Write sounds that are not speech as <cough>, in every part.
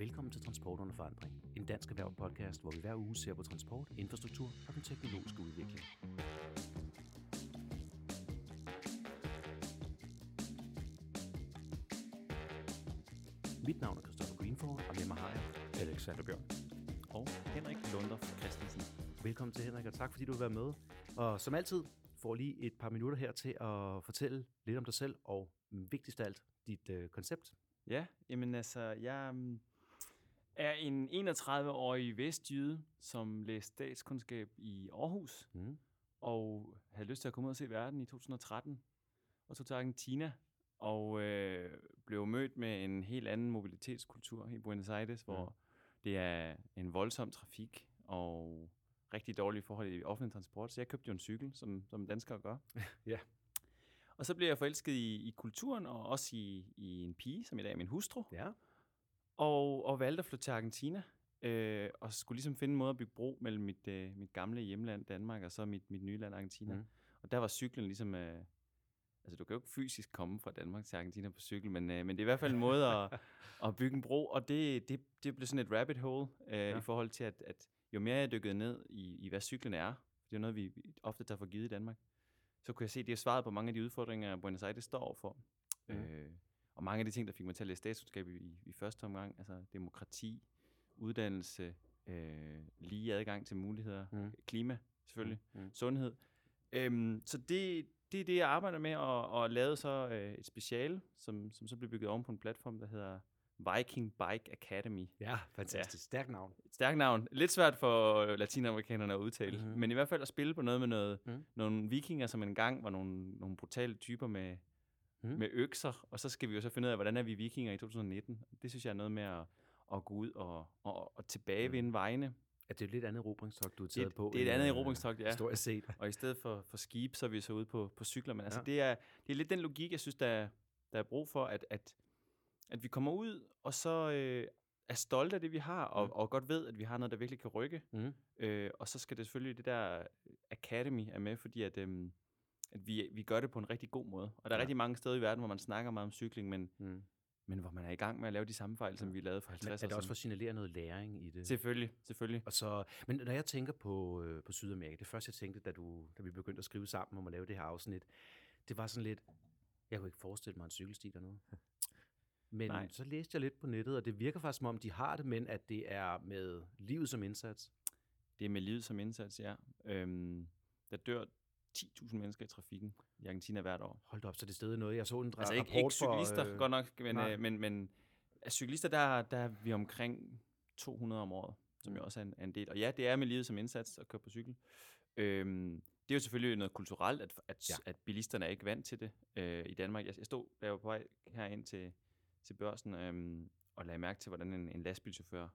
Velkommen til Transport under forandring. En dansk erhverv podcast, hvor vi hver uge ser på transport, infrastruktur og den teknologiske udvikling. Mit navn er Christopher Greenford, og med mig har jeg Alexander Bjørn. og Henrik Lundorf Christensen. Velkommen til Henrik, og tak fordi du vil være med. Og som altid får lige et par minutter her til at fortælle lidt om dig selv, og vigtigst af alt, dit øh, koncept. Ja, jamen altså, jeg mm, er en 31-årig vestjyde, som læste statskundskab i Aarhus, Mm. og havde lyst til at komme ud og se verden i 2013, og tog til Argentina, og øh, blev mødt med en helt anden mobilitetskultur i Buenos Aires, hvor det er en voldsom trafik, og rigtig dårlige forhold i offentlig transport. Så jeg købte jo en cykel, som, som danskere gør. <laughs> Ja. Og så blev jeg forelsket i, i kulturen, og også i, i en pige, som i dag er min hustru. Ja. Og, og valgte at flytte til Argentina, øh, og skulle ligesom finde en måde at bygge bro mellem mit, øh, mit gamle hjemland Danmark, og så mit, mit nye land Argentina. Mm. Og der var cyklen ligesom... Øh, altså, du kan jo ikke fysisk komme fra Danmark til Argentina på cykel, men, øh, men det er i hvert fald en måde at, <laughs> at bygge en bro, og det, det, det blev sådan et rabbit hole øh, ja. i forhold til, at, at jo mere jeg dykkede ned i, i hvad cyklen er, det er noget, vi ofte tager for givet i Danmark, så kunne jeg se, at det er svaret på mange af de udfordringer, Buenos Aires står overfor. Mm. Øh, og mange af de ting, der fik mig til at læse statskundskab i, i, første omgang, altså demokrati, uddannelse, øh, lige adgang til muligheder, Mm. klima selvfølgelig, Mm. mm. sundhed. Øhm, så det, det er det, jeg arbejder med, og, og lavede så øh, et speciale, som, som så blev bygget oven på en platform, der hedder Viking Bike Academy. Ja, fantastisk. Stærkt navn. Et stærkt navn. Lidt svært for latinamerikanerne at udtale, Mhm. mm-hmm. men i hvert fald at spille på noget med noget, mm. nogle vikinger, som engang var nogle, nogle brutale typer med, Mm. mm. med økser, og så skal vi jo så finde ud af, hvordan er vi vikinger i 2019. Det synes jeg er noget med at, at gå ud og, og, og tilbagevinde mm. vejene. Ja, det er jo lidt andet erobringstogt, du har Det, taget på. det er et andet øh, erobringstogt, ja. Historisk set. Og i stedet for, for skib, så er vi så ude på, på cykler. Men altså, Ja. ja. det, er, det er lidt den logik, jeg synes, der, er- der er brug for, at, at, at vi kommer ud, og så øh, er stolte af det, vi har, og, Mm. og godt ved, at vi har noget, der virkelig kan rykke. Mm. Øh, og så skal det selvfølgelig, det der Academy er med, fordi at, øhm, at vi, vi gør det på en rigtig god måde. Og der er Ja. rigtig mange steder i verden, hvor man snakker meget om cykling, men, Mm. men hvor man er i gang med at lave de samme fejl, som vi lavede for 50 Men år er det også for siden. at signalere noget læring i det? Selvfølgelig, selvfølgelig. Og så, men når jeg tænker på, øh, på Sydamerika, det første jeg tænkte, da, du, da vi begyndte at skrive sammen om at lave det her afsnit, det var sådan lidt, jeg kunne ikke forestille mig en cykelsti dernede. Men. Nej. så læste jeg lidt på nettet, og det virker faktisk som om, de har det, men at det er med livet som indsats. Det er med livet som indsats, ja. Øhm, der dør 10.000 mennesker i trafikken i Argentina hvert år. Hold op, så det stadig noget. Jeg så en Altså ikke, ikke cyklister, for, øh, godt nok, men, øh, men, men af cyklister, der, der er vi omkring 200 om året, som jo også er en, er en del. Og ja, det er med livet som indsats at køre på cykel. Øhm, det er jo selvfølgelig noget kulturelt, at, at, Ja. at bilisterne er ikke vant til det øh, i Danmark. Jeg, jeg stod, da jeg var på vej herind til, til børsen, øhm, og lagde mærke til, hvordan en, en lastbilchauffør,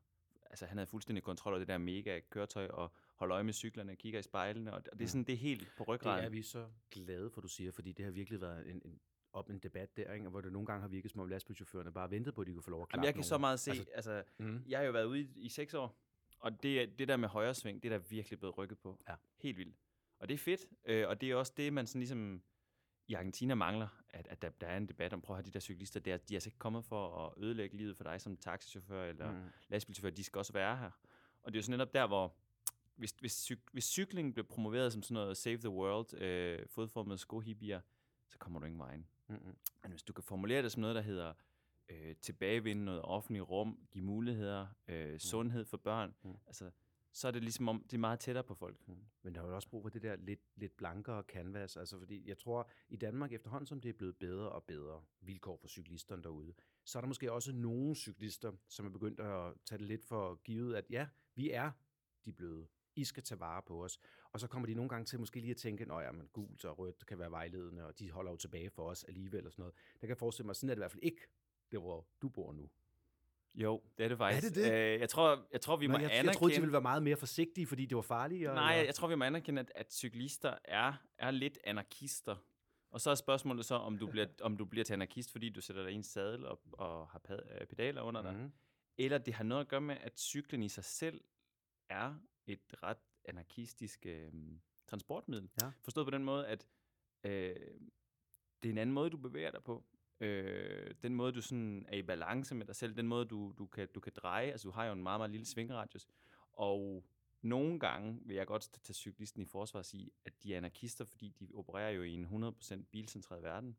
altså han havde fuldstændig kontrol over det der mega køretøj, og holder øje med cyklerne, kigger i spejlene, og, det er sådan, det er helt på det ryggraden. er vi så glade for, du siger, fordi det har virkelig været en, en op en debat der, ikke? hvor det nogle gange har virket som om lastbilchaufførerne bare ventede på, at de kunne få lov at Jamen, klappe jeg kan så nogen. meget se, Altså- altså, Mm. jeg har jo været ude i, i seks år, og det, er- det der med højre sving, det er der virkelig blevet rykket på. Ja. Helt vildt. Og det er fedt, øh, og det er også det, man sådan ligesom i Argentina mangler, at, at der, der er en debat om, prøv at høre, de der cyklister, der, de er altså ikke kommet for at ødelægge livet for dig som taxichauffør eller mm. lastbilchauffør, de skal også være her. Og det er jo sådan netop der, hvor hvis, hvis, cyk, hvis cykling bliver promoveret som sådan noget save the world, øh, fodformede skohibbier, så kommer du ingen vejen. Mm-mm. Men hvis du kan formulere det som noget, der hedder øh, tilbagevinde noget offentligt rum, give muligheder, øh, sundhed for børn, Mm. mm. altså, så er det ligesom om, det er meget tættere på folk. Mm. Men der er jo også brug for det der lidt, lidt blankere canvas, altså fordi jeg tror, i Danmark efterhånden, som det er blevet bedre og bedre vilkår for cyklisterne derude, så er der måske også nogle cyklister, som er begyndt at tage det lidt for givet, at ja, vi er de bløde. I skal tage vare på os. Og så kommer de nogle gange til måske lige at tænke, at men gult og rødt kan være vejledende, og de holder jo tilbage for os alligevel og sådan noget. Der kan jeg forestille mig, sådan er det i hvert fald ikke, der hvor du bor nu. Jo, det er det faktisk. Er det det? Øh, jeg, tror, jeg tror, vi Nå, må jeg, anerkende... jeg troede, de ville være meget mere forsigtige, fordi det var farligt. Og, Nej, jeg, jeg tror, vi må anerkende, at, at cyklister er, er lidt anarkister. Og så er spørgsmålet så, om du bliver, <laughs> om du bliver til anarkist, fordi du sætter dig i en sadel og, og har pad, øh, pedaler under dig. Mhm. Eller det har noget at gøre med, at cyklen i sig selv er et ret anarkistisk øh, transportmiddel. Ja. Forstået på den måde, at øh, det er en anden måde, du bevæger dig på. Øh, den måde, du sådan er i balance med dig selv, den måde, du, du, kan, du kan dreje, altså du har jo en meget, meget lille svingradius, og nogle gange vil jeg godt tage cyklisten i forsvar og sige, at de er anarkister, fordi de opererer jo i en 100% bilcentreret verden.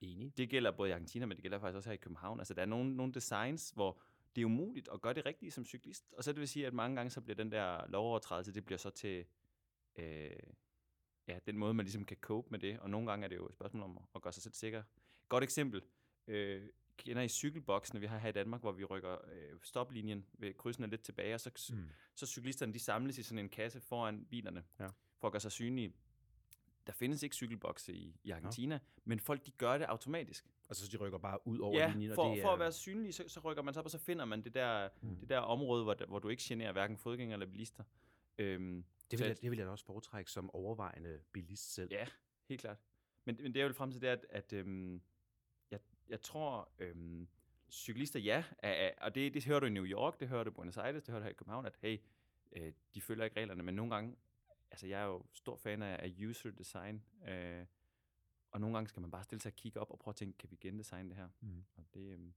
Enig. Det gælder både i Argentina, men det gælder faktisk også her i København. Altså, der er nogle, nogle designs, hvor det er umuligt at gøre det rigtige som cyklist. Og så det vil sige, at mange gange så bliver den der lovovertrædelse, det bliver så til øh, ja, den måde, man ligesom kan cope med det. Og nogle gange er det jo et spørgsmål om at gøre sig selv sikker. Godt eksempel. Øh, kender I cykelboksene, vi har her i Danmark, hvor vi rykker øh, stoplinjen ved krydsene lidt tilbage, og så, mm. så cyklisterne de samles i sådan en kasse foran bilerne, ja. for at gøre sig synlige. Der findes ikke cykelbokse i, i Argentina, ja. men folk de gør det automatisk. Altså, så de rykker bare ud over ja, linjen? for, det er... for at være synlig, så, så rykker man så op, og så finder man det der, mm. det der område, hvor, hvor du ikke generer hverken fodgængere eller bilister. Øhm, det, vil jeg, det vil jeg da også foretrække som overvejende bilist selv. Ja, helt klart. Men, men det er jo frem til det, at, at øhm, jeg, jeg tror, øhm, cyklister, ja, er, er, og det, det hører du i New York, det hører du i Buenos Aires, det hører du her i København, at hey, øh, de følger ikke reglerne, men nogle gange, altså jeg er jo stor fan af, af user design, øh, og nogle gange skal man bare stille sig og kigge op og prøve at tænke, kan vi gendesigne det her? Mm. Og det, øhm,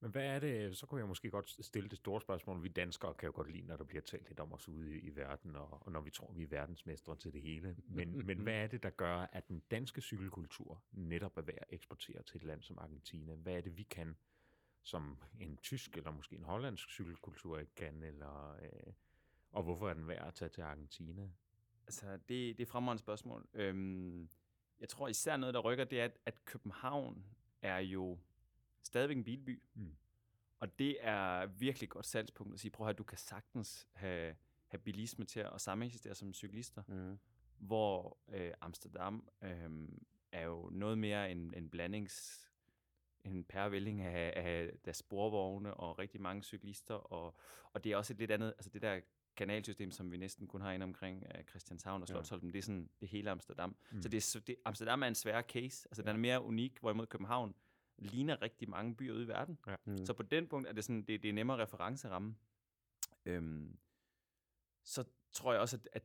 men hvad er det, så kunne jeg måske godt stille det store spørgsmål, vi danskere kan jo godt lide, når der bliver talt lidt om os ude i, i verden, og, og når vi tror, vi er verdensmestre til det hele. Men, <laughs> men hvad er det, der gør, at den danske cykelkultur netop er værd at eksportere til et land som Argentina? Hvad er det, vi kan, som en tysk eller måske en hollandsk cykelkultur ikke kan, eller, øh, og hvorfor er den værd at tage til Argentina? Altså, det, det er fremragende spørgsmål. Øhm, jeg tror især noget, der rykker, det er, at, at København er jo stadigvæk en bilby. Mm. Og det er virkelig godt salgspunkt at sige, prøv at du kan sagtens have, have bilisme til at sameksistere som cyklister, mm. hvor øh, Amsterdam øh, er jo noget mere en, en blandings en pærevælling af, af der sporvogne og rigtig mange cyklister, og, og det er også et lidt andet, altså det der kanalsystem, som vi næsten kun har inde omkring uh, Christianshavn og Slottholm, ja. det er sådan det hele Amsterdam. Mm. Så det er, det, Amsterdam er en svær case, altså ja. den er mere unik, hvorimod København ligner rigtig mange byer ude i verden. Ja. Mm. Så på den punkt er det, sådan, det, det er nemmere referenceramme. Øhm, så tror jeg også, at, at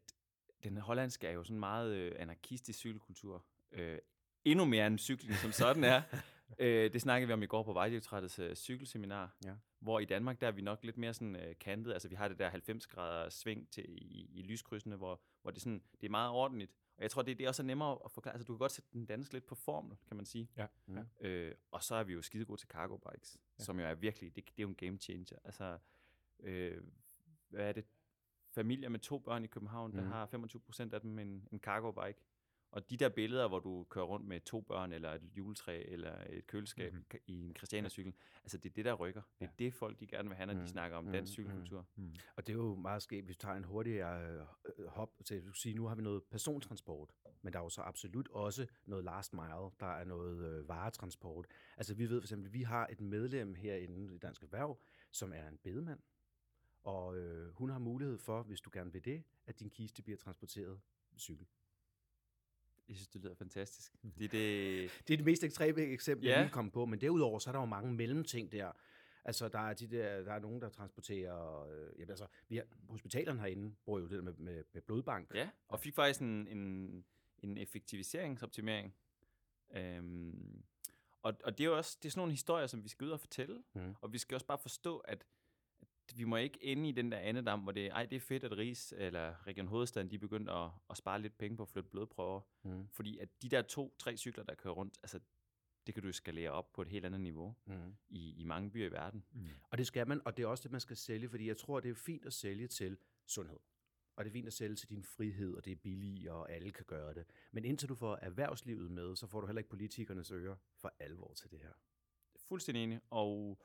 den hollandske er jo sådan meget øh, anarkistisk cykelkultur. Øh, endnu mere end cykling som sådan er. <laughs> øh, det snakkede vi om i går på Vejdirektoratets øh, cykelseminar, ja. hvor i Danmark der er vi nok lidt mere sådan øh, kantet. Altså vi har det der 90 grader sving til, i, i lyskrydsene, hvor, hvor det, sådan, det er meget ordentligt. Og jeg tror, det, det er også nemmere at forklare. Altså, du kan godt sætte den danske lidt på formel, kan man sige. Ja. ja. Øh, og så er vi jo skide gode til cargo bikes, ja. som jo er virkelig, det, det er jo en game changer. Altså, øh, hvad er det? Familier med to børn i København, mm. der har 25 procent af dem en, en cargo bike. Og de der billeder, hvor du kører rundt med to børn, eller et juletræ, eller et køleskab mm-hmm. i en Christianercykel, altså det er det, der rykker. Det er ja. det, folk de gerne vil have, når mm. de snakker om mm. dansk cykelkultur. Mm. Mm. Og det er jo meget skægt, hvis vi tager en hurtigere øh, hop til at sige, nu har vi noget persontransport, men der er jo så absolut også noget last mile, der er noget øh, varetransport. Altså vi ved for eksempel, vi har et medlem herinde i Dansk Erhverv, som er en bedemand, og øh, hun har mulighed for, hvis du gerne vil det, at din kiste bliver transporteret cykel. Jeg synes, det lyder fantastisk. Mhm. Det, det... det er det mest ekstreme eksempel, ja. jeg lige kom på, men derudover så er der jo mange mellemting der. Altså, der er, de der, der er nogen, der transporterer... Øh, jamen, altså, vi har, hospitalerne herinde bruger jo det med, med, med blodbank. Ja, og fik faktisk en, en, en effektiviseringsoptimering. Øhm, og, og det er jo også det er sådan nogle historier, som vi skal ud og fortælle. Mm. Og vi skal også bare forstå, at vi må ikke ende i den der andedam, hvor det, ej, det er fedt, at Ries eller Region Hovedstaden, de er begyndt at, at spare lidt penge på at flytte blodprøver. Mm. Fordi at de der to-tre cykler, der kører rundt, altså det kan du skalere op på et helt andet niveau mm. i, i mange byer i verden. Mm. Og det skal man, og det er også det, man skal sælge, fordi jeg tror, det er fint at sælge til sundhed. Og det er fint at sælge til din frihed, og det er billigt, og alle kan gøre det. Men indtil du får erhvervslivet med, så får du heller ikke politikernes ører for alvor til det her. Fuldstændig enig. Og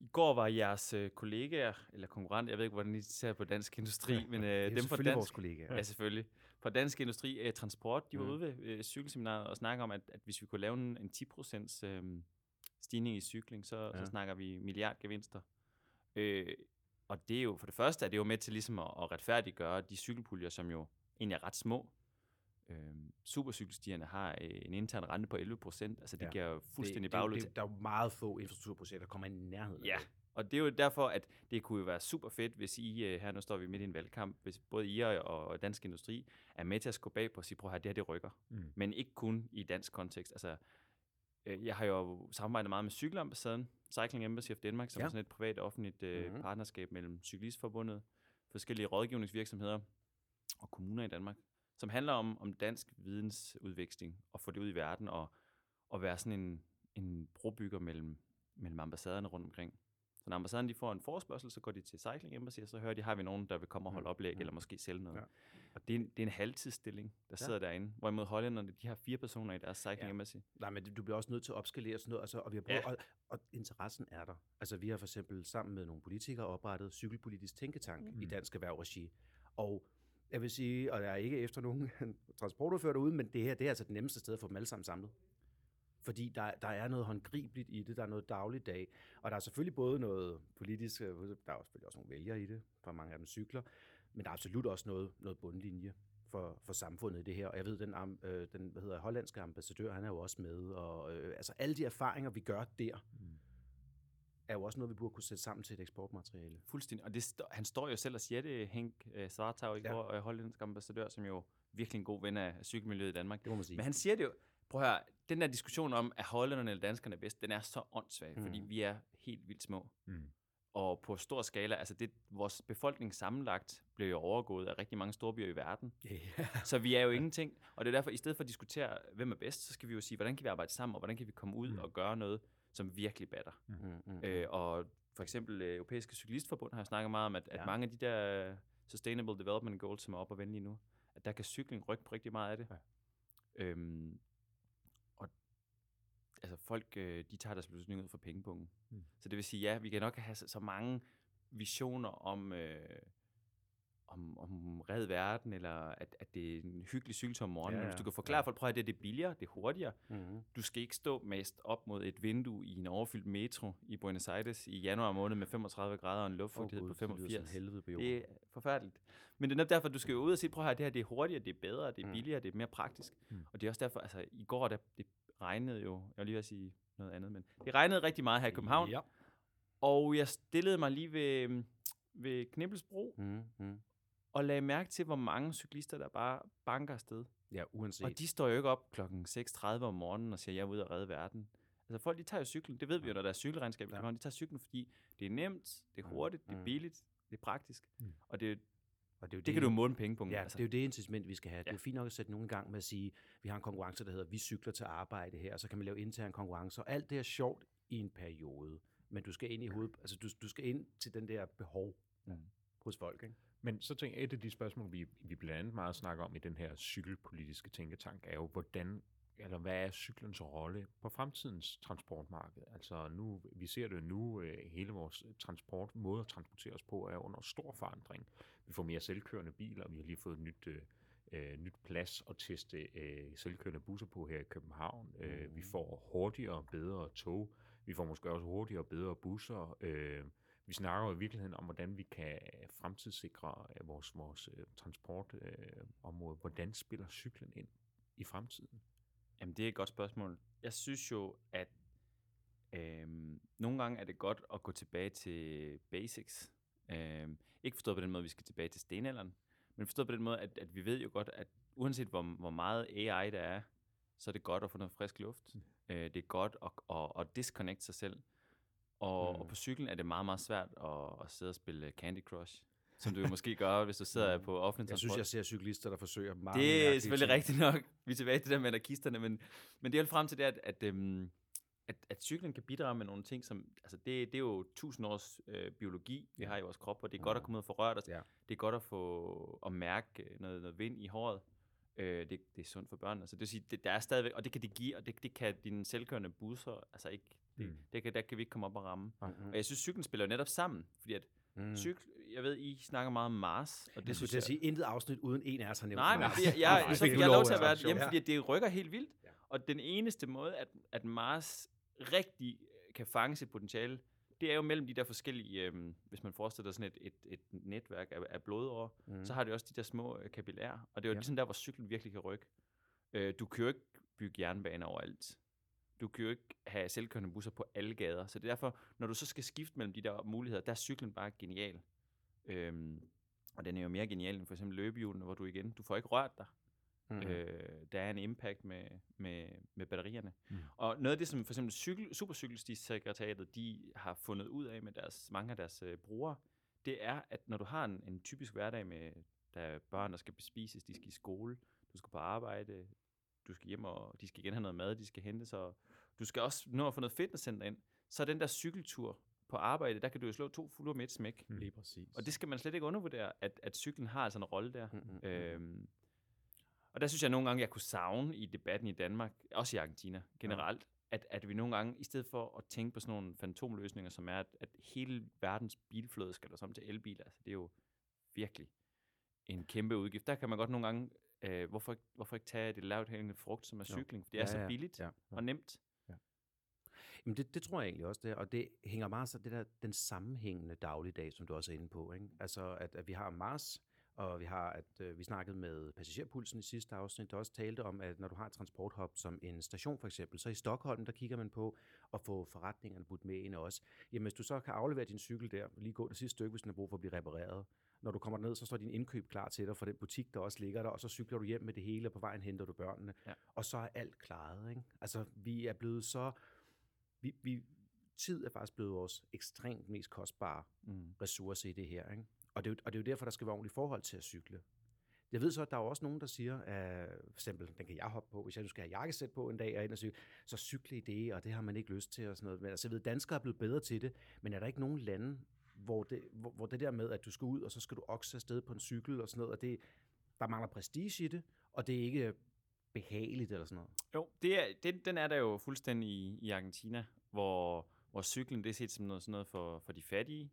i går var jeres øh, kollegaer, eller konkurrenter, jeg ved ikke, hvordan I ser på Dansk Industri, ja, men øh, dem fra Dansk... vores kollegaer. Ja, selvfølgelig. Fra Dansk Industri øh, Transport, de var mm. ude ved øh, cykelseminaret og snakke om, at, at hvis vi kunne lave en, en 10% øh, stigning i cykling, så, ja. så snakker vi milliardgevinster. Øh, og det er jo, for det første er det jo med til ligesom at, at retfærdiggøre de cykelpuljer, som jo egentlig er ret små. Øh, supercykelstierne har øh, en intern rente på 11 procent. Altså, det ja. giver fuldstændig baglæg. Der er jo meget få infrastrukturprojekter, der kommer i nærheden ja. af det. Og det er jo derfor, at det kunne jo være super fedt, hvis I, øh, her nu står vi midt i en valgkamp, hvis både I og Dansk Industri er med til at skubbe bag på og sige, prøv at det her det rykker. Mm. Men ikke kun i dansk kontekst. Altså, øh, jeg har jo samarbejdet meget med Cykelambassaden, Cycling Embassy of Denmark, som Ja. er sådan et privat-offentligt Mhm. partnerskab mellem Cyklistforbundet, forskellige rådgivningsvirksomheder og kommuner i Danmark, som handler om, om dansk vidensudveksling og få det ud i verden og, og være sådan en, en brobygger mellem, mellem ambassaderne rundt omkring. Så når ambassaden de får en forespørgsel, så går de til Cycling Embassy, og så hører de, har vi nogen, der vil komme og holde oplæg, mm. eller måske sælge noget. Ja. Og det er, en, det er en halvtidsstilling, der Ja. sidder derinde. Hvorimod hollænderne, de har fire personer i deres Cycling Ja. Embassy. Nej, men du bliver også nødt til at opskalere sådan noget, altså, og vi har prøvet, Ja. ja. og, og interessen er der. Altså, vi har for eksempel sammen med nogle politikere oprettet cykelpolitisk tænketank mm. i. Dansk Erhvervregi. Og jeg vil sige, og jeg er ikke efter nogen <laughs> transportordfører derude, men det her, det er altså det nemmeste sted at få dem alle sammen samlet. Fordi der, der er noget håndgribeligt i det, der er noget dagligdag, og der er selvfølgelig både noget politisk, øh, der er selvfølgelig også nogle vælgere i det, for mange af dem cykler, men der er absolut også noget, noget bundlinje for, for samfundet i det her. Og jeg ved, den, øh, den hvad hedder, hollandske ambassadør, han er jo også med. Og øh, altså alle de erfaringer, vi gør der, Mm er jo også noget, vi burde kunne sætte sammen til et eksportmateriale. Fuldstændig. Og det han står jo selv og siger det, Henk uh, Svartau, Ja. ja. og hollandsk ambassadør, som jo virkelig en god ven af cykelmiljøet i Danmark. Det må man sige. Men han siger det jo, prøv at høre, den der diskussion om, at hollænderne eller danskerne er bedst, den er så åndssvag, mm. fordi vi er helt vildt små. Mm. Og på stor skala, altså det, vores befolkning sammenlagt blev jo overgået af rigtig mange storbyer i verden. Ja. Så vi er jo ingenting. Og det er derfor, i stedet for at diskutere, hvem er bedst, så skal vi jo sige, hvordan kan vi arbejde sammen, og hvordan kan vi komme ud Mm. og gøre noget, som virkelig batter. Mm, mm, Øh, og for eksempel øh, Europæiske Cyklistforbund har jeg snakket meget om, at, at Ja. mange af de der øh, Sustainable Development Goals, som er op og vende lige nu, at der kan cykling rykke på rigtig meget af det. Ja. Øhm, og altså folk, øh, de tager deres beslutning ud fra pengepunkten. Mm. Så det vil sige, ja, vi kan nok have så, så mange visioner om, øh, om, om red verden, eller at, at det er en hyggelig cykeltur om morgenen. Ja, Ja, Hvis du kan forklare Ja. folk, prøv at det er det er billigere, det er hurtigere, mm. du skal ikke stå mast op mod et vindue i en overfyldt metro i Buenos Aires i januar måned med 35 grader og en luftfugtighed Åh, på Gud, det lyder 85. som helvede på jorden. Det er forfærdeligt. Men det er netop derfor, du skal jo ud og sige, prøv at høre, det her det er hurtigere, det er bedre, det er Mm. billigere, det er mere praktisk. Mm. Og det er også derfor, altså i går, der, det regnede jo, jeg vil lige at sige noget andet, men det regnede rigtig meget her i København, Ja. og jeg stillede mig lige ved, ved Knibbelsbro, Mm, mm. Og lagde mærke til, hvor mange cyklister, der bare banker afsted. ja, uanset. Og de står jo ikke op klokken 6.30 om morgenen og siger, jeg er ude og redde verden. Altså folk, de tager jo cyklen. Det ved vi jo, når der er cykelregnskab. Ja. Ja. De tager cyklen, fordi det er nemt, det er hurtigt, det er mm. billigt, det er praktisk. Mm. Og det, og det, er jo det kan du måle penge på. Ja, altså. det er jo det incitament, vi skal have. Ja. Det er Ja. jo fint nok at sætte nogen i gang med at sige, vi har en konkurrence, der hedder, vi cykler til arbejde her, og så kan man lave intern konkurrence, og alt det er sjovt i en periode. Men du skal ind i hovedet, altså du, du skal ind til den der behov Mm. hos folk, ikke? Men så tænker jeg, et af de spørgsmål, vi, vi blandt andet meget snakker om i den her cykelpolitiske tænketank, er jo, hvordan, eller hvad er cyklens rolle på fremtidens transportmarked? Altså nu, vi ser det nu, øh, hele vores transport, måde at transportere os på, er under stor forandring. Vi får mere selvkørende biler, vi har lige fået et nyt, øh, øh, nyt plads at teste øh, selvkørende busser på her i København. Øh, vi Mhm. får hurtigere og bedre tog. Vi får måske også hurtigere og bedre busser. Øh, vi snakker jo i virkeligheden om, hvordan vi kan fremtidssikre øh, vores, vores øh, transportområde. Hvordan spiller cyklen ind i fremtiden? Jamen, det er et godt spørgsmål. Jeg synes jo, at øhm, nogle gange er det godt at gå tilbage til basics. Øhm, ikke forstået på den måde, at vi skal tilbage til stenalderen, men forstået på den måde, at, at vi ved jo godt, at uanset hvor, hvor meget AI der er, så er det godt at få noget frisk luft. Mm. Øh, det er godt at, at, at disconnect sig selv. Og, Mm. og på cyklen er det meget, meget svært at, at sidde og spille Candy Crush, som du måske gør, hvis du sidder Mm. på offentlig Jeg transport. synes, jeg ser cyklister, der forsøger mange Det er selvfølgelig ting. rigtigt nok. Vi er tilbage til det der med anarkisterne, men, men det er jo frem til det, at, at, øhm, at, at cyklen kan bidrage med nogle ting, som, altså det, det er jo tusind års øh, biologi, vi Ja. har i vores krop, og det er godt at komme ud og få rørt os. Ja. Det er godt at få at mærke øh, noget, noget vind i håret. Øh, det, det er sundt for børnene. Så det vil sige, det, der er stadigvæk, og det kan det give, og det, det kan dine selvkørende busser, altså ikke, det, Mm. det kan, der kan vi ikke komme op og ramme. Mm, Og jeg synes, cyklen spiller jo netop sammen, fordi at mm. cykel, jeg ved, I snakker meget om Mars, og det Jeg skulle synes jeg, sige, intet afsnit uden en af os har nævnt Nej, Mars. <laughs> det, jeg, jeg, Nej, så fik jeg lov til at være hjemme, fordi det rykker helt vildt. Ja. Og den eneste måde, at, at Mars rigtig kan fange sit potentiale, det er jo mellem de der forskellige, øhm, hvis man forestiller sig sådan et, et, et netværk af, af blodårer, Mm. så har det også de der små øh, kapillærer, og det er jo ja. ligesom der, hvor cyklen virkelig kan rykke. Øh, du kan jo ikke bygge jernbaner overalt. Du kan jo ikke have selvkørende busser på alle gader, så det er derfor, når du så skal skifte mellem de der muligheder, der er cyklen bare genial. Øhm, og den er jo mere genial end for eksempel løbehjulene, hvor du igen, du får ikke rørt dig. Mm. Øh, der er en impact med, med, med batterierne. Mm. Og noget af det, som for eksempel cykel, Supercykelstisekretariatet, de har fundet ud af med deres, mange af deres øh, brugere, det er, at når du har en, en typisk hverdag med der er børn, der skal bespises, de skal i skole, du skal på arbejde, du skal hjem, og de skal igen have noget mad, de skal hente sig, du skal også nå at få noget fitnesscenter ind, så den der cykeltur på arbejde, der kan du jo slå to fluer med et smæk. Mm. Lige præcis. Og det skal man slet ikke undervurdere, at, at cyklen har altså en rolle der. Mm-hmm. Øhm, og der synes jeg nogle gange, jeg kunne savne i debatten i Danmark, også i Argentina generelt, ja. at, at vi nogle gange, i stedet for at tænke på sådan nogle fantomløsninger, som er, at, at hele verdens bilflåde skal der som til elbiler, altså det er jo virkelig en kæmpe udgift. Der kan man godt nogle gange, øh, hvorfor, hvorfor ikke tage det lavt hængende frugt, som er cykling? For det er ja, så billigt ja, ja. og nemt. Ja. Jamen det, det tror jeg egentlig også, det er. og det hænger meget så det der, den sammenhængende dagligdag, som du også er inde på. Ikke? Altså, at, at vi har Mars, og vi har, at øh, vi snakkede med passagerpulsen i sidste afsnit, der også talte om, at når du har et transporthop som en station for eksempel, så i Stockholm, der kigger man på at få forretningerne budt med ind også. Jamen hvis du så kan aflevere din cykel der, lige gå det sidste stykke, hvis den er brug for at blive repareret, når du kommer ned, så står din indkøb klar til dig fra den butik, der også ligger der, og så cykler du hjem med det hele, og på vejen henter du børnene, ja. og så er alt klaret. Ikke? Altså, vi er blevet så... Vi, vi, tid er faktisk blevet vores ekstremt mest kostbare mm. ressource i det her. Ikke? Og, det er, og det er jo derfor, der skal være ordentligt forhold til at cykle. Jeg ved så, at der er også nogen, der siger, at for eksempel, den kan jeg hoppe på, hvis jeg nu skal have jakkesæt på en dag og ind og cykle, så cykle i det, og det har man ikke lyst til og sådan noget. Men altså, jeg ved, danskere er blevet bedre til det, men er der ikke nogen lande, hvor det, hvor, hvor det der med, at du skal ud, og så skal du okse afsted på en cykel og sådan noget, og det, der mangler prestige i det, og det er ikke behageligt eller sådan noget. Jo, det er, det, den er der jo fuldstændig i, i Argentina, hvor, hvor cyklen det er set som noget, sådan noget for, for de fattige,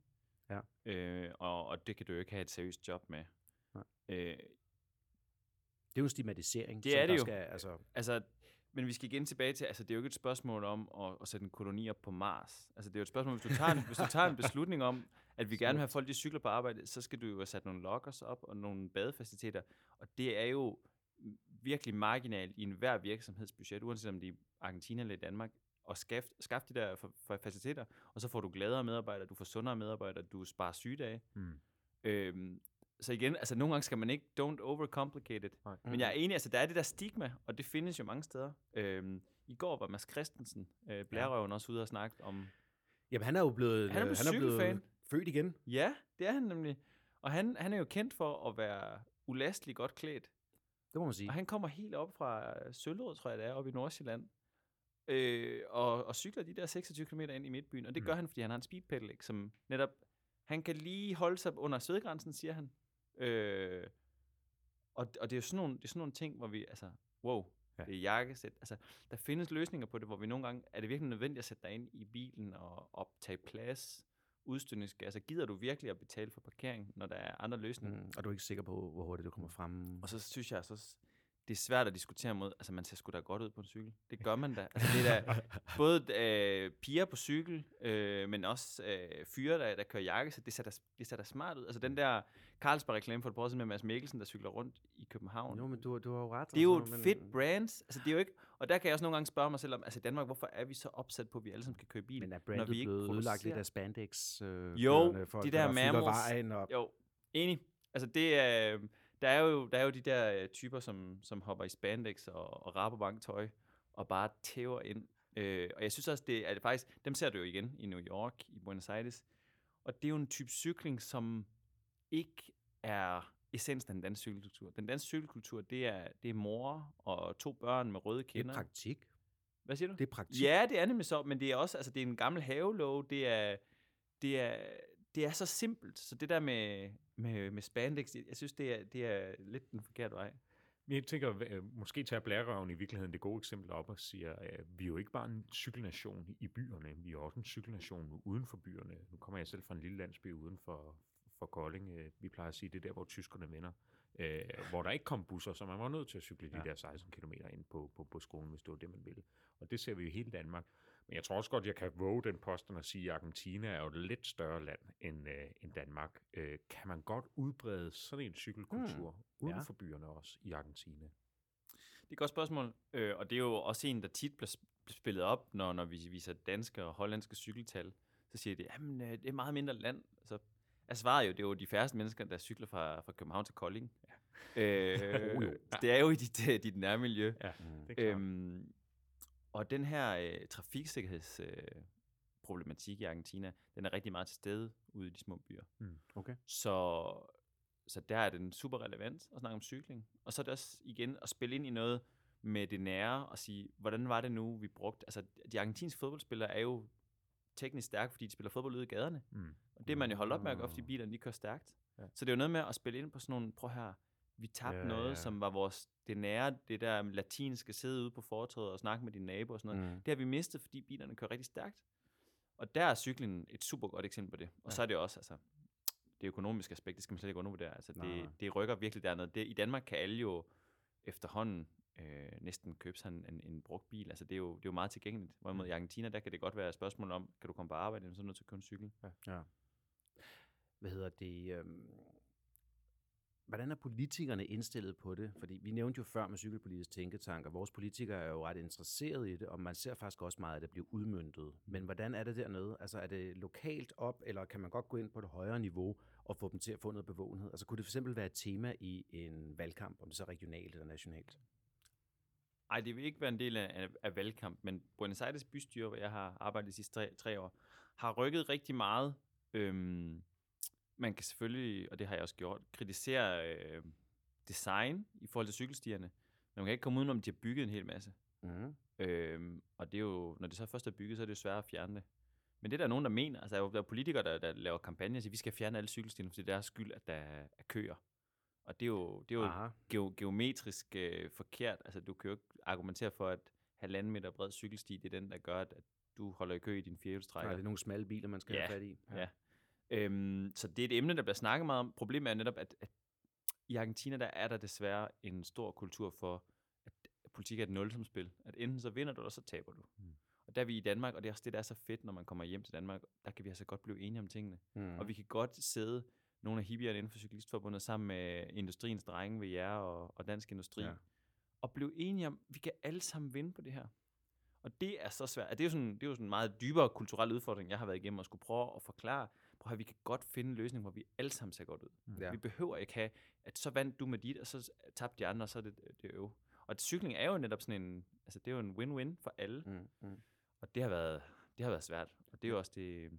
ja. øh, og, og det kan du jo ikke have et seriøst job med. Nej. Øh, det er jo en stigmatisering. Det er det jo. Skal, altså... altså, men vi skal igen tilbage til, altså det er jo ikke et spørgsmål om at, at sætte en koloni op på Mars. Altså det er jo et spørgsmål, hvis du tager en, hvis du tager en <laughs> beslutning om, at vi gerne vil have folk, de cykler på arbejde, så skal du jo have sat nogle lockers op og nogle badefaciliteter. Og det er jo virkelig marginalt i enhver virksomhedsbudget, uanset om det er Argentina eller i Danmark, og skaff, skaff de der faciliteter, og så får du gladere medarbejdere, du får sundere medarbejdere, du sparer sygedage. Mm. Øhm, så igen, altså nogle gange skal man ikke, don't overcomplicate it. Nej. Men jeg er enig, altså der er det der stigma, og det findes jo mange steder. Øhm, I går var Mads Christensen, øh, blærerøven, ja. også ude og snakke om... Jamen han er jo blevet, han er blevet, han er blevet født igen. Ja, det er han nemlig. Og han, han er jo kendt for at være ulastelig godt klædt. Det må man sige. Og han kommer helt op fra Søllerød, tror jeg det er, op i Nordsjælland. Øh, og, og cykler de der 26 km ind i midtbyen. Og det mm. gør han, fordi han har en speedpedal, som netop... Han kan lige holde sig under svedgrænsen, siger han. Øh, og, og det er jo sådan nogle, det er sådan nogle ting, hvor vi, altså, wow, ja. det er jakkesæt. Altså, der findes løsninger på det, hvor vi nogle gange, er det virkelig nødvendigt at sætte dig ind i bilen og optage plads, udstødningsgas. Altså, gider du virkelig at betale for parkering, når der er andre løsninger? Mm, og du er ikke sikker på, hvor hurtigt du kommer frem. Og så synes jeg, så det er svært at diskutere mod. Altså, man ser sgu da godt ud på en cykel. Det gør man da. Altså, det er da både øh, piger på cykel, øh, men også øh, fyre, der, der kører jakke, så det ser, da, det ser da smart ud. Altså, den der Carlsberg-reklame for et par år siden med Mads Mikkelsen, der cykler rundt i København. Jo, men du, du har jo ret. Det er jo et men... fedt brand. Altså, det er jo ikke... Og der kan jeg også nogle gange spørge mig selv om, altså i Danmark, hvorfor er vi så opsat på, at vi alle sammen skal køre bil? Men er brandet når vi ikke blevet udlagt lidt af spandex? Øh, jo, for, de der mammals. Og... Jo, enig. Altså, det er... Øh, der er jo, der er jo de der øh, typer, som, som hopper i spandex og, og rabobanktøj og bare tæver ind. Øh, og jeg synes også, det er det faktisk, dem ser du jo igen i New York, i Buenos Aires. Og det er jo en type cykling, som ikke er essensen af den danske cykelkultur. Den danske cykelkultur, det er, det er mor og to børn med røde kinder. Det er praktik. Hvad siger du? Det er praktik. Ja, det er nemlig så, men det er også, altså det er en gammel havelov, det er, det er, det er så simpelt. Så det der med, med, med spandex, jeg synes, det er, det er lidt den forkerte vej. Men jeg tænker, øh, måske tager blærerøven i virkeligheden det gode eksempel op og siger, at vi er jo ikke bare en cykelnation i byerne, vi er også en cykelnation uden for byerne. Nu kommer jeg selv fra en lille landsby uden for, for Kolding. Øh, vi plejer at sige, det er der, hvor tyskerne vender. Øh, hvor der ikke kom busser, så man var nødt til at cykle ja. de der 16 km ind på, på, på skolen, hvis det var det, man ville. Og det ser vi jo i hele Danmark. Men jeg tror også godt, jeg kan våge den posten og sige, at Argentina er jo et lidt større land end, øh, end Danmark. Øh, kan man godt udbrede sådan en cykelkultur mm. uden ja. for byerne også i Argentina? Det er et godt spørgsmål, øh, og det er jo også en, der tit bliver spillet op, når, når vi viser danske og hollandske cykeltal. Så siger de, at øh, det er meget mindre land. Så er svaret jo, det er jo de færreste mennesker, der cykler fra, fra København til Kolding. Ja. Øh, <laughs> Oh, jo. Det er jo i dit, øh, dit nærmiljø. Ja, Mm. det er klart. Øhm, og den her øh, trafiksikkerhedsproblematik øh, i Argentina, den er rigtig meget til stede ude i de små byer. Okay. Så, så der er den super relevant at snakke om cykling. Og så er det også igen at spille ind i noget med det nære og sige, hvordan var det nu, vi brugte... Altså, de argentinske fodboldspillere er jo teknisk stærke, fordi de spiller fodbold ude i gaderne. Mm. Og det er man jo holdt op med at gøre, fordi bilerne de kører stærkt. Ja. Så det er jo noget med at spille ind på sådan nogle, prøv her, vi tabte Ja, ja, noget, ja. ja. som var vores, det nære, det der latinske sidde ude på fortovet og snakke med dine naboer og sådan noget. Mm. Det har vi mistet, fordi bilerne kører rigtig stærkt. Og der er cyklen et super godt eksempel på det. Og Ja. ja. så er det også, altså, det økonomiske aspekt, det skal man slet ikke undervurdere. Altså, nej. det, det rykker virkelig dernede. Det, I Danmark kan alle jo efterhånden øh, næsten købe sig en, en, en brugt bil. Altså, det er, jo, det er jo meget tilgængeligt. Hvorimod i Argentina, der kan det godt være et spørgsmål om, kan du komme på arbejde, eller så er du nødt til at købe en cykel. Ja. Hvad hedder det? Øhm, hvordan er politikerne indstillet på det? Fordi vi nævnte jo før med cykelpolitisk tænketank, og vores politikere er jo ret interesserede i det, og man ser faktisk også meget, at det bliver udmyndtet. Men hvordan er det dernede? Altså er det lokalt op, eller kan man godt gå ind på et højere niveau og få dem til at få noget bevågenhed? Altså kunne det fx være et tema i en valgkamp, om det så er regionalt eller nationalt? Nej, det vil ikke være en del af, af, valgkamp, men Buenos Aires bystyre, hvor jeg har arbejdet de sidste tre, tre år, har rykket rigtig meget. Øhm, man kan selvfølgelig, og det har jeg også gjort, kritisere øh, design i forhold til cykelstierne, men man kan ikke komme udenom, at de har bygget en hel masse. Mm. Øhm, og det er jo, når det så først er bygget, så er det jo svært at fjerne det. Men det er der nogen, der mener, altså der er jo er politikere, der, der laver kampagner og siger, vi skal fjerne alle cykelstierne, fordi det er deres skyld, at der er køer. Og det er jo, det er jo Aha. geo- geometrisk øh, forkert. Altså, du kan jo ikke argumentere for, at halvanden meter bred cykelsti, det er den, der gør, at, at du holder i kø i din Nej, firehjulstrækker. det er nogle smalle biler, man skal Ja, have fat i. Ja. Øhm, så det er et emne, der bliver snakket meget om. Problemet er netop, at, at i Argentina, der er der desværre en stor kultur for, at politik er et nulsumspil. At enten så vinder du, eller så taber du. Mm. Og der er vi i Danmark, og det er også det, der er så fedt, når man kommer hjem til Danmark, der kan vi altså godt blive enige om tingene. Mm. Mm. Og vi kan godt sidde nogle af hippierne inden for Cyklistforbundet sammen med industriens drenge ved jer og, og Dansk Industri, Ja. og blive enige om, vi kan alle sammen vinde på det her. Og det er så svært. Det er jo sådan, det er jo sådan en meget dybere kulturel udfordring, jeg har været igennem og skulle prøve at forklare. Prøv at vi kan godt finde en løsning, hvor vi alle sammen ser godt ud. Ja. Ja. Vi behøver ikke have, at så vandt du med dit, og så tabte de andre, og så er det det øve. Og cykling er jo netop sådan en, altså det er jo en win-win for alle. Mm. Mm. Og det har været, det har været svært. Og det er jo også det,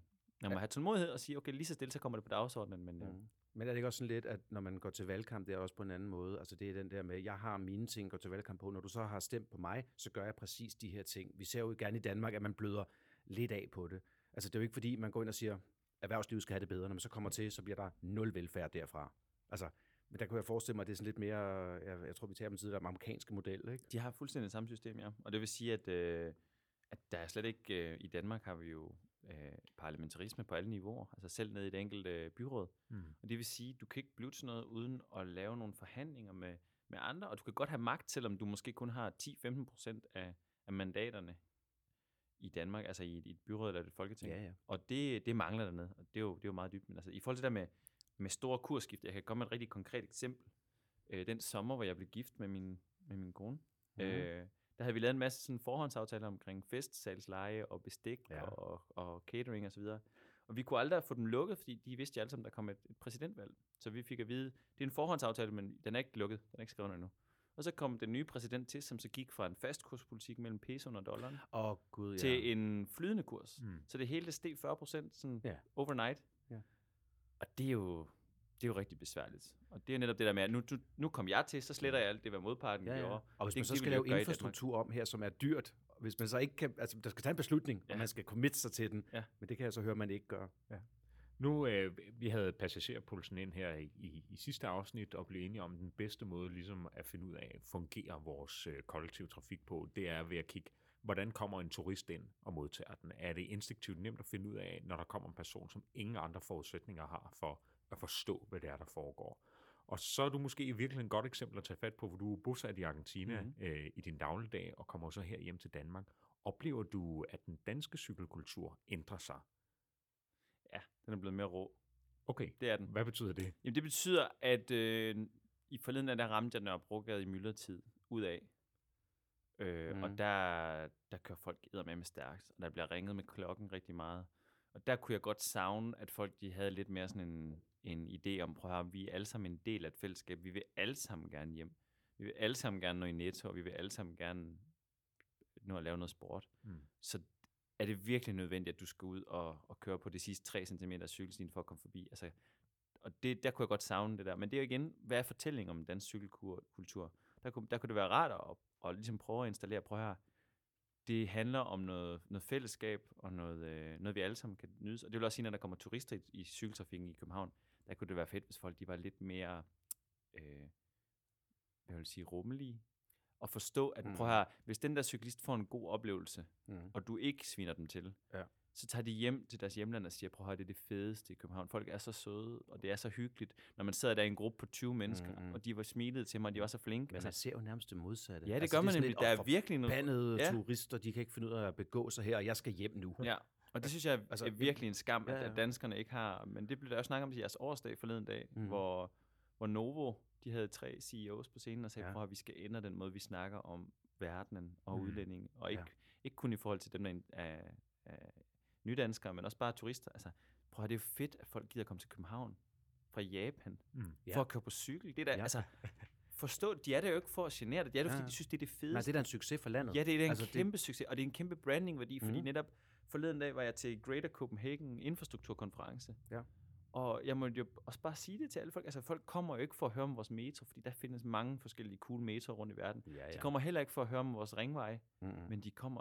man må have tålmodighed og sige, okay, lige så stille, så kommer det på dagsordenen, men mm. Mm. Men er det ikke også sådan lidt, at når man går til valgkamp, det er også på en anden måde? Altså det er den der med, jeg har mine ting, går til valgkamp på. Når du så har stemt på mig, så gør jeg præcis de her ting. Vi ser jo gerne i Danmark, at man bløder lidt af på det. Altså det er jo ikke fordi, man går ind og siger, erhvervslivet skal have det bedre. Når man så kommer til, så bliver der nul velfærd derfra. Altså, men der kunne jeg forestille mig, at det er sådan lidt mere, jeg, jeg tror, vi tager dem tidligere, den amerikanske model, ikke? De har fuldstændig samme system, ja. Og det vil sige, at, øh, at der er slet ikke... Øh, I Danmark har vi jo øh, parlamentarisme på alle niveauer, altså selv ned i det enkelte øh, byråd. Mm. Og det vil sige, du kan ikke blive til noget uden at lave nogle forhandlinger med, med andre, og du kan godt have magt, selvom du måske kun har 10-15 procent af, af mandaterne i Danmark, altså i et, i et byråd eller et folketing. Ja, ja. Og det, det mangler dernede, og det er jo, det er jo meget dybt. Men altså, i forhold til det der med, med store kursskift, jeg kan komme med et rigtig konkret eksempel. Øh, den sommer, hvor jeg blev gift med min, med min kone, mm. øh, der havde vi lavet en masse sådan forhåndsaftaler omkring festsalgsleje og bestik ja. og, og catering osv. Og, og vi kunne aldrig få dem lukket, fordi de vidste jo alle sammen, der kom et, et præsidentvalg. Så vi fik at vide, det er en forhåndsaftale, men den er ikke lukket, den er ikke skrevet endnu. Og så kom den nye præsident til, som så gik fra en fastkurspolitik mellem pesoen og dollaren, oh, gud, ja. ja. til en flydende kurs. Mm. Så det hele det steg 40 procent sådan Ja. ja. overnight. Ja. Og det er jo det er jo rigtig besværligt. Og det er netop det der med, at nu, nu, nu kom jeg til, så sletter jeg alt det, hvad modparten Ja, ja. gjorde. Og hvis Det- man så skal lave infrastruktur om her, som er dyrt, hvis man så ikke kan, altså der skal tage en beslutning, ja. og Ja. man skal committe sig til den, Ja. men det kan jeg så høre, man ikke gør. Nu, øh, vi havde passagerpulsen ind her i, i, i sidste afsnit og blev enige om den bedste måde ligesom at finde ud af, fungerer vores øh, kollektiv trafik på, det er ved at kigge, hvordan kommer en turist ind og modtager den? Er det instinktivt nemt at finde ud af, når der kommer en person, som ingen andre forudsætninger har for at forstå, hvad det er, der foregår? Og så er du måske i virkeligheden et godt eksempel at tage fat på, hvor du er bosat i Argentina Mhm. mm-hmm. øh, i din dagligdag og kommer så her hjem til Danmark. Oplever du, at den danske cykelkultur ændrer sig? Ja, den er blevet mere rå. Okay, Det er den. hvad betyder det? Jamen, det betyder, at øh, i forleden af der ramte jeg Nørrebrogade i myldretid ud af. Øh, Mm. Og der, der kører folk med med stærkt, og der bliver ringet med klokken rigtig meget. Og der kunne jeg godt savne, at folk de havde lidt mere sådan en, en idé om, prøv at høre, vi er alle sammen en del af et fællesskab. Vi vil alle sammen gerne hjem. Vi vil alle sammen gerne nå i netto, og vi vil alle sammen gerne nå at lave noget sport. Mm. Så er det virkelig nødvendigt, at du skal ud og, og køre på det sidste 3 cm af cykelstien for at komme forbi. Altså, og det, der kunne jeg godt savne det der. Men det er jo igen, hvad er fortællingen om dansk cykelkultur? Der kunne, der kunne det være rart at, at ligesom prøve at installere, prøv her, det handler om noget, noget fællesskab og noget, øh, noget, vi alle sammen kan nyde. Og det vil også sige, når der kommer turister i, i cykeltrafikken i København, der kunne det være fedt, hvis folk de var lidt mere, øh, hvad vil sige, rummelige. Og forstå, at Mm. prøv her, hvis den der cyklist får en god oplevelse, Mm. og du ikke sviner dem til, Ja. så tager de hjem til deres hjemland og siger, prøv at høre, det er det fedeste i København. Folk er så søde, og det er så hyggeligt, når man sidder der i en gruppe på 20 mennesker, Mm, mm. og de var smilet til mig, og de var så flinke. Men man ser jo nærmest det modsatte. ja, det Altså, gør man er sådan nemlig. Der "Åh, er virkelig noget... Forbandede Ja. turister, de kan ikke finde ud af at begå sig her, og jeg skal hjem nu. Ja, og det synes jeg Altså, altså, er virkelig en skam, at, ja, ja. at danskerne ikke har. Men det blev der jo snakket om til jeres årsdag forleden dag, mm. hvor, hvor Novo, de havde tre CEOs på scenen og sagde, Ja. prøv at vi skal ændre den måde, vi snakker om verdenen og Mm. udlændinge. Og ikke, Ja. ikke kun i forhold til dem, der er, er, er nydanskere, men også bare turister. Altså, prøv at det er jo fedt, at folk gider komme til København fra Japan Mm. ja. Ja. for at køre på cykel. Det er da, Ja. altså, forstå, de er der jo ikke for at genere det. De er der, Ja, fordi de synes, det er det fedeste. Nej, det er da en succes for landet. Ja, det er da en Altså, kæmpe det... succes, og det er en kæmpe brandingværdi, fordi mm. netop forleden dag var jeg til Greater Copenhagen Infrastrukturkonference. Ja. Og jeg må jo også bare sige det til alle folk. Altså, folk kommer jo ikke for at høre om vores metro, fordi der findes mange forskellige cool metro rundt i verden. Ja, De kommer heller ikke for at høre om vores ringveje, Mm-mm. men de kommer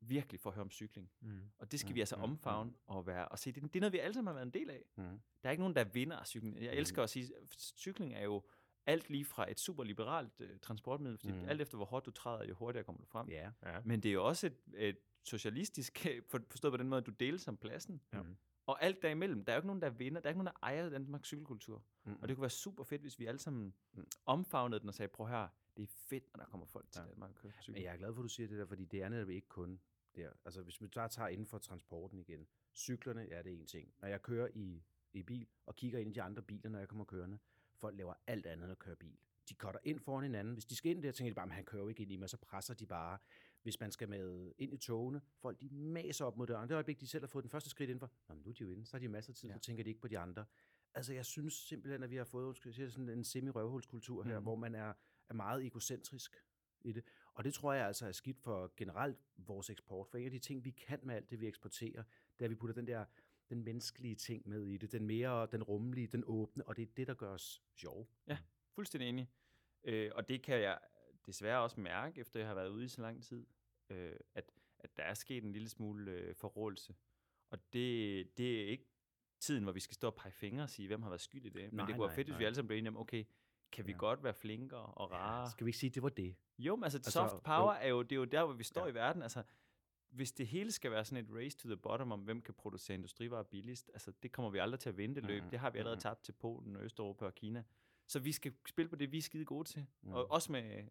virkelig for at høre om cykling. Mm. Og det skal Mm, vi altså mm, omfavne og være og se. Det, det er noget, vi alle sammen har været en del af. Mm. Der er ikke nogen, der vinder af cykling. Jeg Mm. elsker at sige, at cykling er jo alt lige fra et super liberalt øh, transportmiddel, fordi Mm. mm. alt efter hvor hårdt du træder, jo hurtigere kommer du frem. Ja. Ja. Men det er jo også et, et socialistisk, <laughs> for- forstået på den måde, at du deler som pladsen. Ja. Mm. Og alt derimellem. Der er jo ikke nogen, der vinder. Der er ikke nogen, der ejer Danmarks cykelkultur. Mm. Og det kunne være super fedt, hvis vi alle sammen Mm. omfavnede den og sagde, prøv her, det er fedt, når der kommer folk til Ja. Danmark og kører cykel. Men jeg er glad for, at du siger det der, fordi det er netop ikke kun der. Altså, hvis vi tager, tager inden for transporten igen. Cyklerne, ja, det er en ting. Når jeg kører i, i bil og kigger ind i de andre biler, når jeg kommer kørende, folk laver alt andet end at køre bil. De cutter ind foran hinanden. Hvis de skal ind der, tænker de bare, at han kører jo ikke ind i mig, så presser de bare. Hvis man skal med ind i togene, folk de maser op mod døren. Det øjeblik, de selv har fået den første skridt indenfor, Nå, men nu er de jo inde, så har de masser af tid, Ja. så tænker de ikke på de andre. Altså, jeg synes simpelthen, at vi har fået sådan en semi-røvhulskultur her, Mhm. hvor man er, er meget egocentrisk i det. Og det tror jeg altså er skidt for generelt vores eksport. For en af de ting, vi kan med alt det, vi eksporterer, det er, at vi putter den der den menneskelige ting med i det. Den mere, den rummelige, den åbne, og det er det, der gør os sjove. Fuldstændig enig. Øh, og det kan jeg desværre også mærke, efter jeg har været ude i så lang tid, øh, at, at der er sket en lille smule øh, forrådelse. Og det, det er ikke tiden, hvor vi skal stå og pege fingre og sige, hvem har været skyld i det. Men Nej, det kunne være nej, fedt, hvis vi nej. alle sammen blev enige om, okay, kan vi Ja. godt være flinkere og rare? Skal vi ikke sige, at det var det? Jo, men altså, Altså, soft power jo. er jo, det er jo der, hvor vi står Ja. ja. i verden. Altså, hvis det hele skal være sådan et race to the bottom om, hvem kan producere industrivarer billigst, altså, det kommer vi aldrig til at vinde løb. Mhm, Det har vi allerede mhm. tabt til Polen, Østeuropa og Kina. Så vi skal spille på det, vi er skide gode til. Mhm. Og også med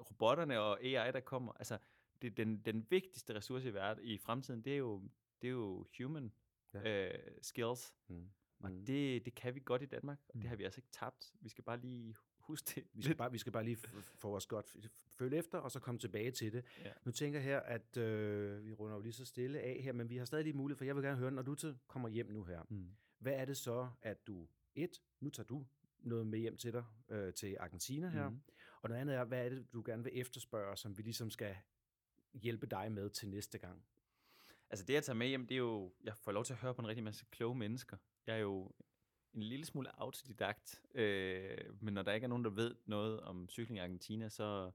robotterne og AI, der kommer. Altså, det, den, den vigtigste ressource i, verden, i fremtiden, det er jo, det er jo human ja. øh, skills. Mm. Og Mm. det, det kan vi godt i Danmark, og Mm. det har vi altså ikke tabt. Vi skal bare lige huske det. Vi skal, bare, vi skal bare lige få os godt følge efter, og så komme tilbage til det. Ja. Nu tænker jeg her, at øh, vi runder jo lige så stille af her, men vi har stadig lige mulighed for, jeg vil gerne høre, når du til kommer hjem nu her, Mm. hvad er det så, at du, et, nu tager du noget med hjem til dig, øh, til Argentina her, Mhm. Og noget andet er, hvad er det, du gerne vil efterspørge, som vi ligesom skal hjælpe dig med til næste gang? Altså det, jeg tager med hjem, det er jo, jeg får lov til at høre på en rigtig masse kloge mennesker. Jeg er jo en lille smule autodidakt, øh, men når der ikke er nogen, der ved noget om cykling i Argentina, så,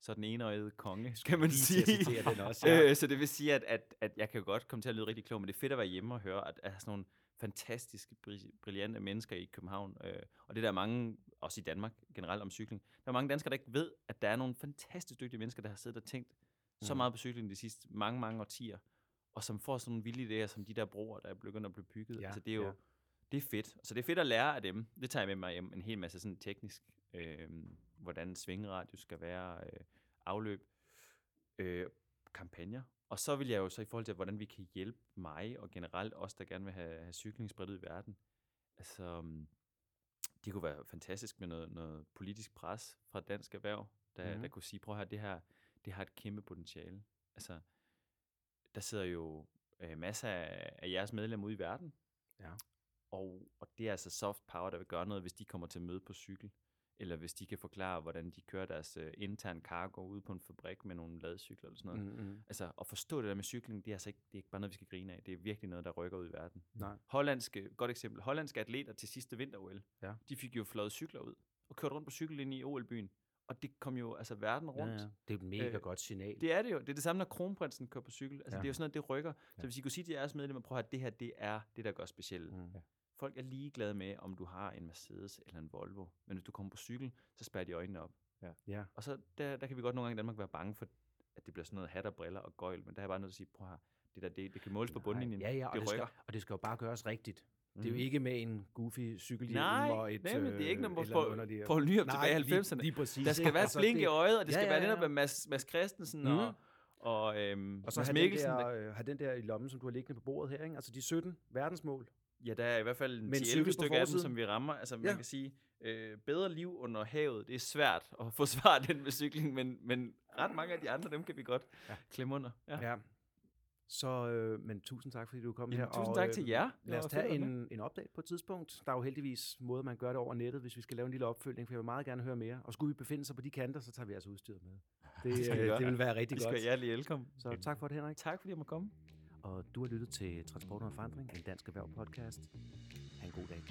så er den enøjede konge, skal man sige. den også, ja. <laughs> øh, så det vil sige, at, at, at jeg kan jo godt komme til at lyde rigtig klog, men det er fedt at være hjemme og høre, at, at sådan nogle fantastiske, bri- brillante mennesker i København, øh, og det der er mange, også i Danmark generelt om cykling, der er mange danskere, der ikke ved, at der er nogle fantastisk dygtige mennesker, der har siddet og tænkt så Mhm. meget på cykling de sidste mange, mange årtier, og som får sådan nogle vilde idéer, som de der broer, der er begyndt at blive bygget. Ja, altså det er jo, ja. det er fedt. Så det er fedt at lære af dem. Det tager jeg med mig hjem. En hel masse sådan teknisk, øh, hvordan svingeradius skal være, øh, afløb, øh, kampagner. Og så vil jeg jo så i forhold til, hvordan vi kan hjælpe mig, og generelt os, der gerne vil have, have cykling spredt ud i verden. Altså, um, det kunne være fantastisk med noget, noget politisk pres fra dansk erhverv, der, Mhm. der kunne sige, prøv at høre, det her, det har et kæmpe potentiale. Altså, der sidder jo øh, masser af, af jeres medlemmer ude i verden. Ja. Og, og det er altså soft power, der vil gøre noget, hvis de kommer til møde på cykel. Eller hvis de kan forklare, hvordan de kører deres øh, intern cargo ude på en fabrik med nogle ladcykler eller sådan noget. Mm-hmm. Altså at forstå det der med cykling, det er altså ikke, det er ikke bare noget, vi skal grine af. Det er virkelig noget, der rykker ud i verden. Nej. Hollandske, godt eksempel, hollandske atleter til sidste vinter-OL, Ja. de fik jo fløjet cykler ud og kørt rundt på cykel ind i OL-byen. Og det kom jo altså verden rundt. Ja, ja. Det er et mega Øh, godt signal. Det er det jo. Det er det samme, når kronprinsen kører på cykel. Altså, Ja. det er jo sådan noget, det rykker. Så Ja. hvis I kunne sige til jeres medlemmer, prøv at høre, det her, det er det, der gør specielt. Mm. Ja. Folk er ligeglade med, om du har en Mercedes eller en Volvo. Men hvis du kommer på cykel, så spærrer de øjnene op. Ja. Og så der, der kan vi godt nogle gange i Danmark være bange for, at det bliver sådan noget hat og briller og gøjl. Men der er jeg bare nødt til at sige, prøv høre, det, der, det, det kan måles på bundlinjen. Ja, ja, og det det, skal, rykker. og det skal jo bare gøres rigtigt. Det er jo Mhm. ikke med en goofy cykelhjelm Nej, og et... nej, men det er ikke noget, hvor Poul Nyrup Nej, tilbage i lige- 90'erne. Lige præcis. Der skal være Altså, flink i øjet, og det Ja, skal ja, være ja. der med Mads, Mads Christensen Mhm. og, og, øhm, Og så Mads have den, der, øh, have den der i lommen, som du har liggende på bordet her, ikke? Altså de 17 verdensmål. Ja, der er i hvert fald en Med en 10-11 cykel på stykker af dem, som vi rammer. Altså, man Ja. kan sige, øh, bedre liv under havet, det er svært at <laughs> få svar den med cykling, men, men ret mange af de andre, dem kan vi godt Ja. klemme under. Ja. Ja. Så, øh, men tusind tak, fordi du kom Jamen, her. tusind og, tak øh, til jer. Det Lad os tage en, en update på et tidspunkt. Der er jo heldigvis måder, man gør det over nettet, hvis vi skal lave en lille opfølgning, for jeg vil meget gerne høre mere. Og skulle vi befinde sig på de kanter, så tager vi altså udstyret med. <laughs> Det, skal vi øh, det vil være rigtig skal godt. være hjertelig velkommen. Så tak for det, Henrik. Tak fordi jeg måtte komme. Og du har lyttet til Transport og Forandring, en dansk erhverv podcast. Ha' en god dag.